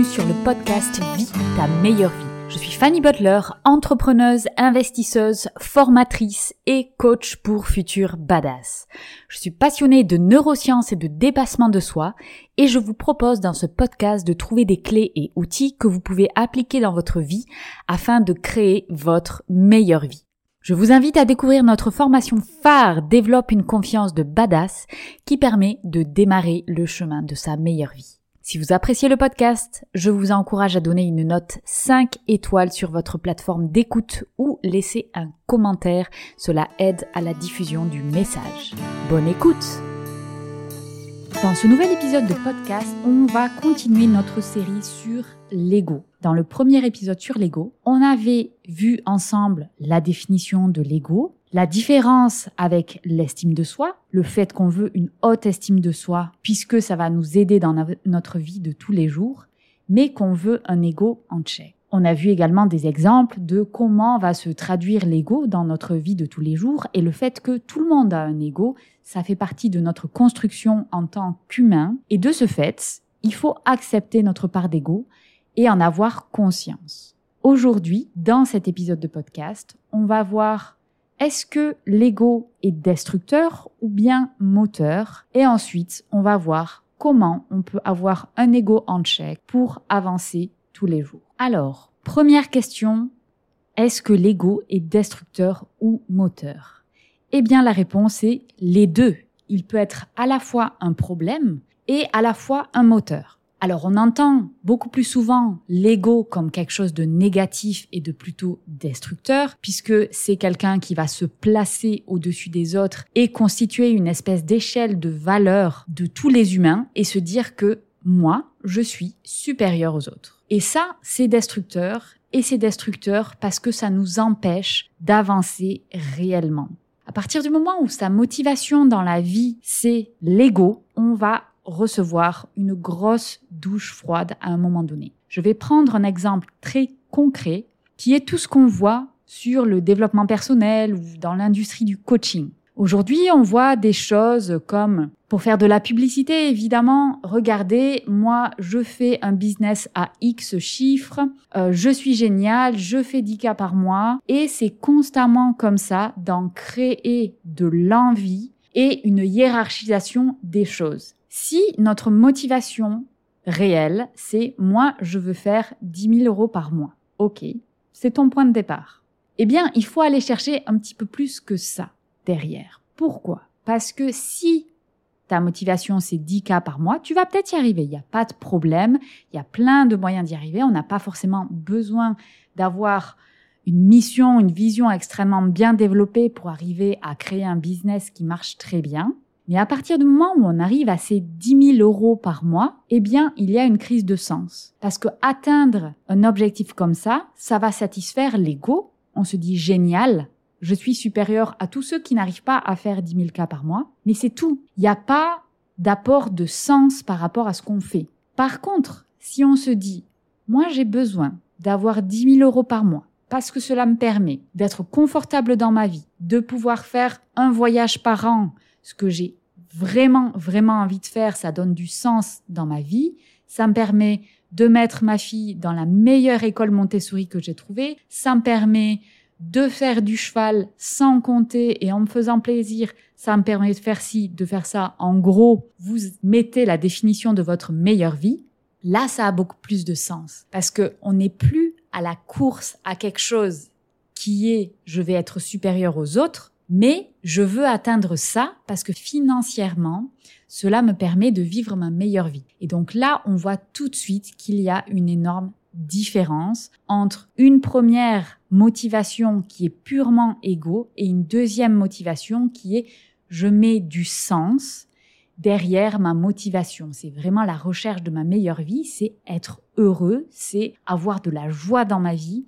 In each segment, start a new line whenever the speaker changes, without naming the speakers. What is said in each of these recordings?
sur le podcast Vie ta meilleure vie. Je suis Fanny Butler, entrepreneuse, investisseuse, formatrice et coach pour futurs badass. Je suis passionnée de neurosciences et de dépassement de soi et je vous propose dans ce podcast de trouver des clés et outils que vous pouvez appliquer dans votre vie afin de créer votre meilleure vie. Je vous invite à découvrir notre formation phare Développe une confiance de badass qui permet de démarrer le chemin de sa meilleure vie. Si vous appréciez le podcast, je vous encourage à donner une note 5 étoiles sur votre plateforme d'écoute ou laisser un commentaire. Cela aide à la diffusion du message. Bonne écoute Dans ce nouvel épisode de podcast, on va continuer notre série sur l'ego. Dans le premier épisode sur l'ego, on avait vu ensemble la définition de l'ego, la différence avec l'estime de soi, le fait qu'on veut une haute estime de soi, puisque ça va nous aider dans notre vie de tous les jours, mais qu'on veut un ego en check. On a vu également des exemples de comment va se traduire l'ego dans notre vie de tous les jours et le fait que tout le monde a un ego, ça fait partie de notre construction en tant qu'humain et de ce fait, il faut accepter notre part d'ego et en avoir conscience. Aujourd'hui, dans cet épisode de podcast, on va voir est-ce que l'ego est destructeur ou bien moteur? Et ensuite, on va voir comment on peut avoir un ego en check pour avancer Alors, première question, est-ce que l'ego est destructeur ou moteur? Eh bien, la réponse est les deux. Il peut être à la fois un problème et à la fois un moteur. Alors on entend beaucoup plus souvent l'ego comme quelque chose de négatif et de plutôt destructeur, puisque c'est quelqu'un qui va se placer au-dessus des autres et constituer une espèce d'échelle de valeur de tous les humains et se dire que moi, je suis supérieur aux autres. Et ça, c'est destructeur, et c'est destructeur parce que ça nous empêche d'avancer réellement. À partir du moment où sa motivation dans la vie, c'est l'ego, on va recevoir une grosse douche froide à un moment donné. Je vais prendre un exemple très concret qui est tout ce qu'on voit sur le développement personnel ou dans l'industrie du coaching. Aujourd'hui, on voit des choses comme, pour faire de la publicité, évidemment, regardez, moi, je fais un business à X chiffres, euh, je suis génial, je fais 10 cas par mois, et c'est constamment comme ça d'en créer de l'envie et une hiérarchisation des choses. Si notre motivation réelle, c'est moi, je veux faire 10 000 euros par mois, ok, c'est ton point de départ. Eh bien, il faut aller chercher un petit peu plus que ça derrière. Pourquoi? Parce que si ta motivation c'est 10 cas par mois, tu vas peut-être y arriver. Il n'y a pas de problème. Il y a plein de moyens d'y arriver. On n'a pas forcément besoin d'avoir une mission, une vision extrêmement bien développée pour arriver à créer un business qui marche très bien. Mais à partir du moment où on arrive à ces 10 000 euros par mois, eh bien, il y a une crise de sens. Parce que atteindre un objectif comme ça, ça va satisfaire l'ego. On se dit génial, je suis supérieur à tous ceux qui n'arrivent pas à faire 10 000 cas par mois. Mais c'est tout. Il n'y a pas d'apport de sens par rapport à ce qu'on fait. Par contre, si on se dit, moi j'ai besoin d'avoir 10 000 euros par mois, parce que cela me permet d'être confortable dans ma vie, de pouvoir faire un voyage par an ce que j'ai vraiment, vraiment envie de faire, ça donne du sens dans ma vie. Ça me permet de mettre ma fille dans la meilleure école Montessori que j'ai trouvée. Ça me permet de faire du cheval sans compter et en me faisant plaisir. Ça me permet de faire ci, de faire ça. En gros, vous mettez la définition de votre meilleure vie. Là, ça a beaucoup plus de sens parce que on n'est plus à la course à quelque chose qui est je vais être supérieur aux autres mais je veux atteindre ça parce que financièrement, cela me permet de vivre ma meilleure vie. Et donc là, on voit tout de suite qu'il y a une énorme différence entre une première motivation qui est purement égo et une deuxième motivation qui est je mets du sens derrière ma motivation. C'est vraiment la recherche de ma meilleure vie, c'est être heureux, c'est avoir de la joie dans ma vie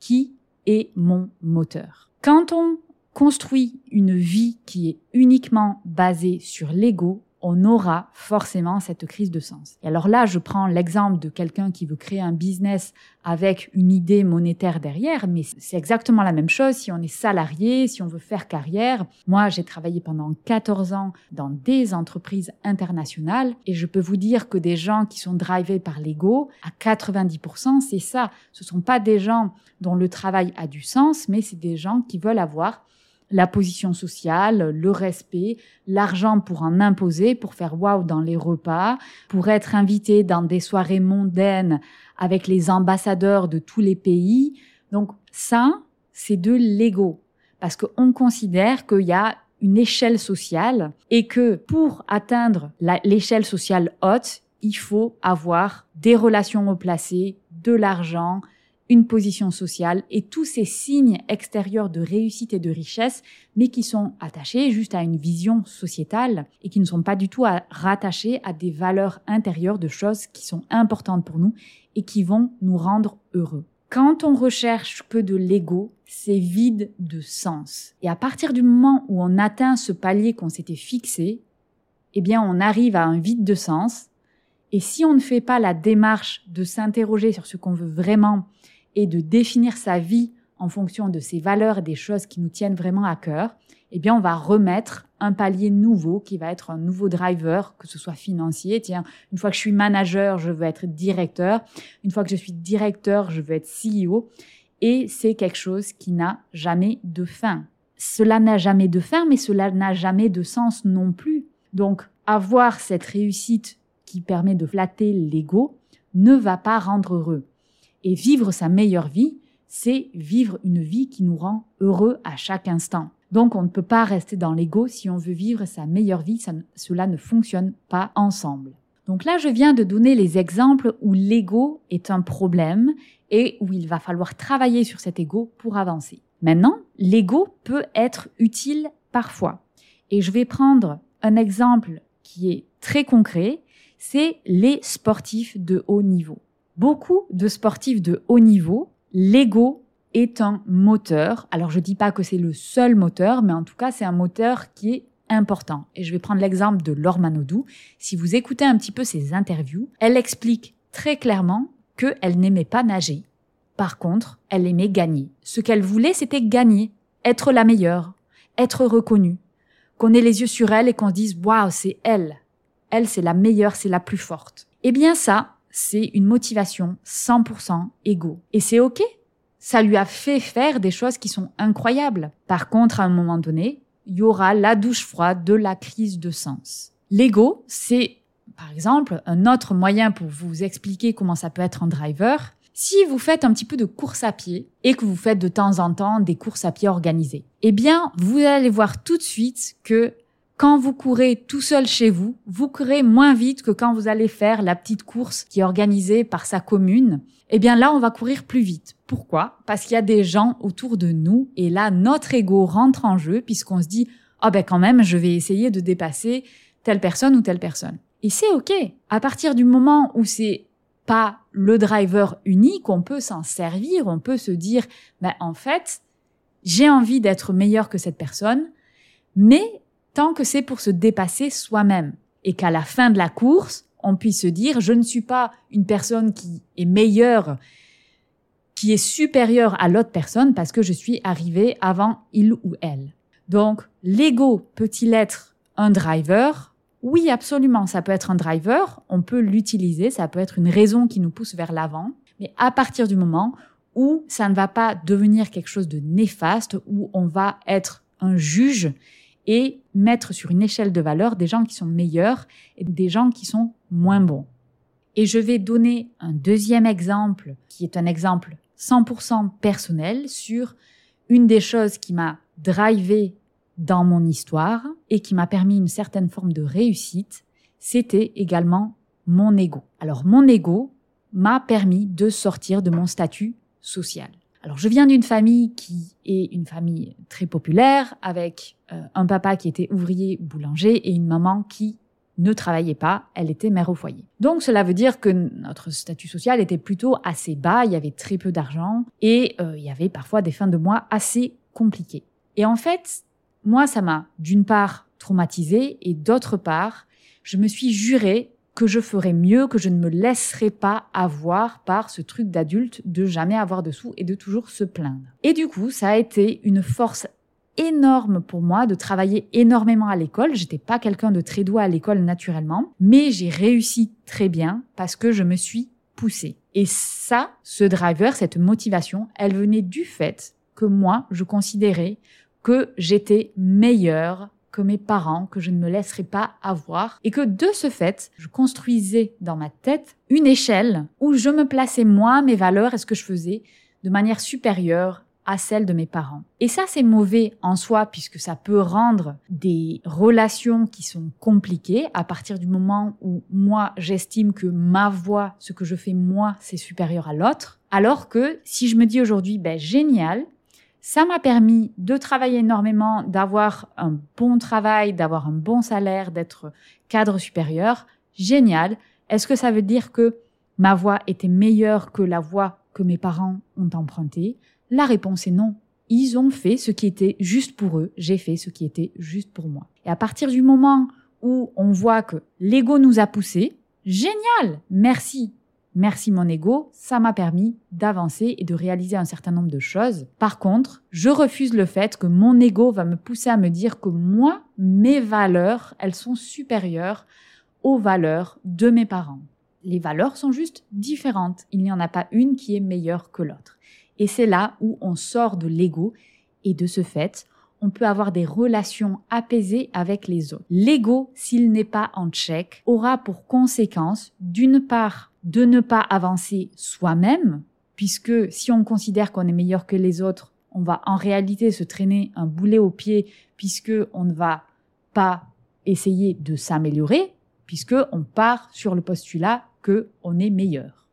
qui est mon moteur. Quand on construit une vie qui est uniquement basée sur l'ego, on aura forcément cette crise de sens. Et alors là, je prends l'exemple de quelqu'un qui veut créer un business avec une idée monétaire derrière, mais c'est exactement la même chose si on est salarié, si on veut faire carrière. Moi, j'ai travaillé pendant 14 ans dans des entreprises internationales et je peux vous dire que des gens qui sont drivés par l'ego, à 90%, c'est ça. Ce sont pas des gens dont le travail a du sens, mais c'est des gens qui veulent avoir la position sociale, le respect, l'argent pour en imposer, pour faire waouh dans les repas, pour être invité dans des soirées mondaines avec les ambassadeurs de tous les pays. Donc ça, c'est de l'ego. Parce qu'on considère qu'il y a une échelle sociale et que pour atteindre l'échelle sociale haute, il faut avoir des relations au placé, de l'argent, une position sociale et tous ces signes extérieurs de réussite et de richesse, mais qui sont attachés juste à une vision sociétale et qui ne sont pas du tout rattachés à des valeurs intérieures de choses qui sont importantes pour nous et qui vont nous rendre heureux. Quand on recherche que de l'ego, c'est vide de sens. Et à partir du moment où on atteint ce palier qu'on s'était fixé, eh bien, on arrive à un vide de sens. Et si on ne fait pas la démarche de s'interroger sur ce qu'on veut vraiment et de définir sa vie en fonction de ses valeurs et des choses qui nous tiennent vraiment à cœur, eh bien, on va remettre un palier nouveau qui va être un nouveau driver, que ce soit financier. Tiens, une fois que je suis manager, je veux être directeur. Une fois que je suis directeur, je veux être CEO. Et c'est quelque chose qui n'a jamais de fin. Cela n'a jamais de fin, mais cela n'a jamais de sens non plus. Donc, avoir cette réussite qui permet de flatter l'ego ne va pas rendre heureux. Et vivre sa meilleure vie, c'est vivre une vie qui nous rend heureux à chaque instant. Donc on ne peut pas rester dans l'ego si on veut vivre sa meilleure vie, cela ne fonctionne pas ensemble. Donc là, je viens de donner les exemples où l'ego est un problème et où il va falloir travailler sur cet ego pour avancer. Maintenant, l'ego peut être utile parfois. Et je vais prendre un exemple qui est très concret, c'est les sportifs de haut niveau beaucoup de sportifs de haut niveau, l'ego est un moteur. Alors je dis pas que c'est le seul moteur, mais en tout cas c'est un moteur qui est important. Et je vais prendre l'exemple de Laure Manodou. Si vous écoutez un petit peu ses interviews, elle explique très clairement qu'elle n'aimait pas nager. Par contre, elle aimait gagner. Ce qu'elle voulait, c'était gagner, être la meilleure, être reconnue, qu'on ait les yeux sur elle et qu'on dise waouh, c'est elle. Elle, c'est la meilleure, c'est la plus forte. Eh bien ça, c'est une motivation 100% égo. Et c'est ok. Ça lui a fait faire des choses qui sont incroyables. Par contre, à un moment donné, il y aura la douche froide de la crise de sens. L'ego, c'est, par exemple, un autre moyen pour vous expliquer comment ça peut être un driver. Si vous faites un petit peu de course à pied et que vous faites de temps en temps des courses à pied organisées, eh bien, vous allez voir tout de suite que quand vous courez tout seul chez vous, vous courez moins vite que quand vous allez faire la petite course qui est organisée par sa commune. Eh bien là, on va courir plus vite. Pourquoi? Parce qu'il y a des gens autour de nous et là, notre ego rentre en jeu puisqu'on se dit "Ah oh ben quand même, je vais essayer de dépasser telle personne ou telle personne." Et c'est OK. À partir du moment où c'est pas le driver unique, on peut s'en servir, on peut se dire "Ben en fait, j'ai envie d'être meilleur que cette personne." Mais tant que c'est pour se dépasser soi-même. Et qu'à la fin de la course, on puisse se dire je ne suis pas une personne qui est meilleure, qui est supérieure à l'autre personne parce que je suis arrivé avant il ou elle. Donc, l'ego peut-il être un driver? Oui, absolument, ça peut être un driver, on peut l'utiliser, ça peut être une raison qui nous pousse vers l'avant, mais à partir du moment où ça ne va pas devenir quelque chose de néfaste, où on va être un juge et mettre sur une échelle de valeur des gens qui sont meilleurs et des gens qui sont moins bons. Et je vais donner un deuxième exemple qui est un exemple 100% personnel sur une des choses qui m'a drivé dans mon histoire et qui m'a permis une certaine forme de réussite, c'était également mon ego. Alors mon ego m'a permis de sortir de mon statut social. Alors je viens d'une famille qui est une famille très populaire avec euh, un papa qui était ouvrier boulanger et une maman qui ne travaillait pas, elle était mère au foyer. Donc cela veut dire que notre statut social était plutôt assez bas, il y avait très peu d'argent et euh, il y avait parfois des fins de mois assez compliquées. Et en fait, moi ça m'a d'une part traumatisée et d'autre part, je me suis juré que je ferais mieux, que je ne me laisserais pas avoir par ce truc d'adulte de jamais avoir de sous et de toujours se plaindre. Et du coup, ça a été une force énorme pour moi de travailler énormément à l'école. J'étais pas quelqu'un de très doué à l'école naturellement, mais j'ai réussi très bien parce que je me suis poussée. Et ça, ce driver, cette motivation, elle venait du fait que moi, je considérais que j'étais meilleure que mes parents, que je ne me laisserais pas avoir, et que de ce fait, je construisais dans ma tête une échelle où je me plaçais moi, mes valeurs et ce que je faisais de manière supérieure à celle de mes parents. Et ça, c'est mauvais en soi puisque ça peut rendre des relations qui sont compliquées à partir du moment où moi, j'estime que ma voix, ce que je fais moi, c'est supérieur à l'autre. Alors que si je me dis aujourd'hui, ben, génial, ça m'a permis de travailler énormément, d'avoir un bon travail, d'avoir un bon salaire, d'être cadre supérieur. Génial. Est-ce que ça veut dire que ma voix était meilleure que la voix que mes parents ont empruntée? La réponse est non. Ils ont fait ce qui était juste pour eux, j'ai fait ce qui était juste pour moi. Et à partir du moment où on voit que l'ego nous a poussés, génial, merci, Merci mon ego, ça m'a permis d'avancer et de réaliser un certain nombre de choses. Par contre, je refuse le fait que mon ego va me pousser à me dire que moi, mes valeurs, elles sont supérieures aux valeurs de mes parents. Les valeurs sont juste différentes. Il n'y en a pas une qui est meilleure que l'autre. Et c'est là où on sort de l'ego et de ce fait, on peut avoir des relations apaisées avec les autres. L'ego, s'il n'est pas en check, aura pour conséquence, d'une part, de ne pas avancer soi-même, puisque si on considère qu'on est meilleur que les autres, on va en réalité se traîner un boulet au pied, puisque on ne va pas essayer de s'améliorer, puisque on part sur le postulat que on est meilleur.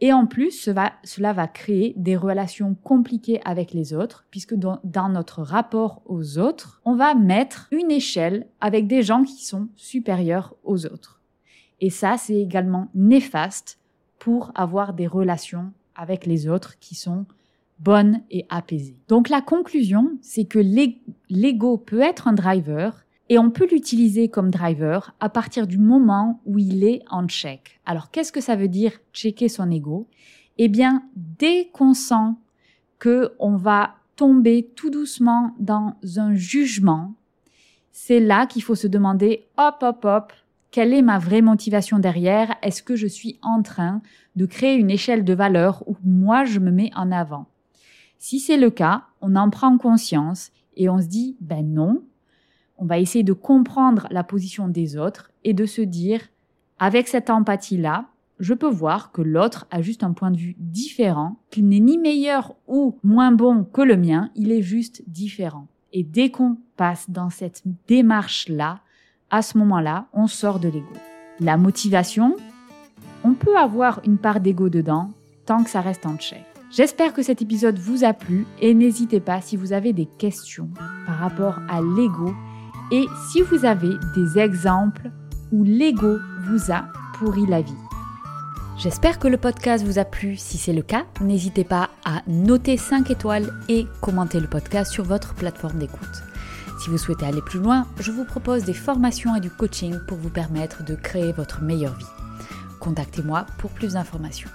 Et en plus, cela, va créer des relations compliquées avec les autres, puisque dans, notre rapport aux autres, on va mettre une échelle avec des gens qui sont supérieurs aux autres. Et ça, c'est également néfaste pour avoir des relations avec les autres qui sont bonnes et apaisées. Donc la conclusion, c'est que l'ego peut être un driver, et on peut l'utiliser comme driver à partir du moment où il est en check. Alors qu'est-ce que ça veut dire checker son ego? Eh bien, dès qu'on sent que on va tomber tout doucement dans un jugement, c'est là qu'il faut se demander hop hop hop, quelle est ma vraie motivation derrière? Est-ce que je suis en train de créer une échelle de valeur où moi je me mets en avant? Si c'est le cas, on en prend conscience et on se dit ben non, on va essayer de comprendre la position des autres et de se dire, avec cette empathie-là, je peux voir que l'autre a juste un point de vue différent, qu'il n'est ni meilleur ou moins bon que le mien, il est juste différent. Et dès qu'on passe dans cette démarche-là, à ce moment-là, on sort de l'ego. La motivation, on peut avoir une part d'ego dedans tant que ça reste en check. J'espère que cet épisode vous a plu et n'hésitez pas si vous avez des questions par rapport à l'ego et si vous avez des exemples où l'ego vous a pourri la vie. J'espère que le podcast vous a plu. Si c'est le cas, n'hésitez pas à noter 5 étoiles et commenter le podcast sur votre plateforme d'écoute. Si vous souhaitez aller plus loin, je vous propose des formations et du coaching pour vous permettre de créer votre meilleure vie. Contactez-moi pour plus d'informations.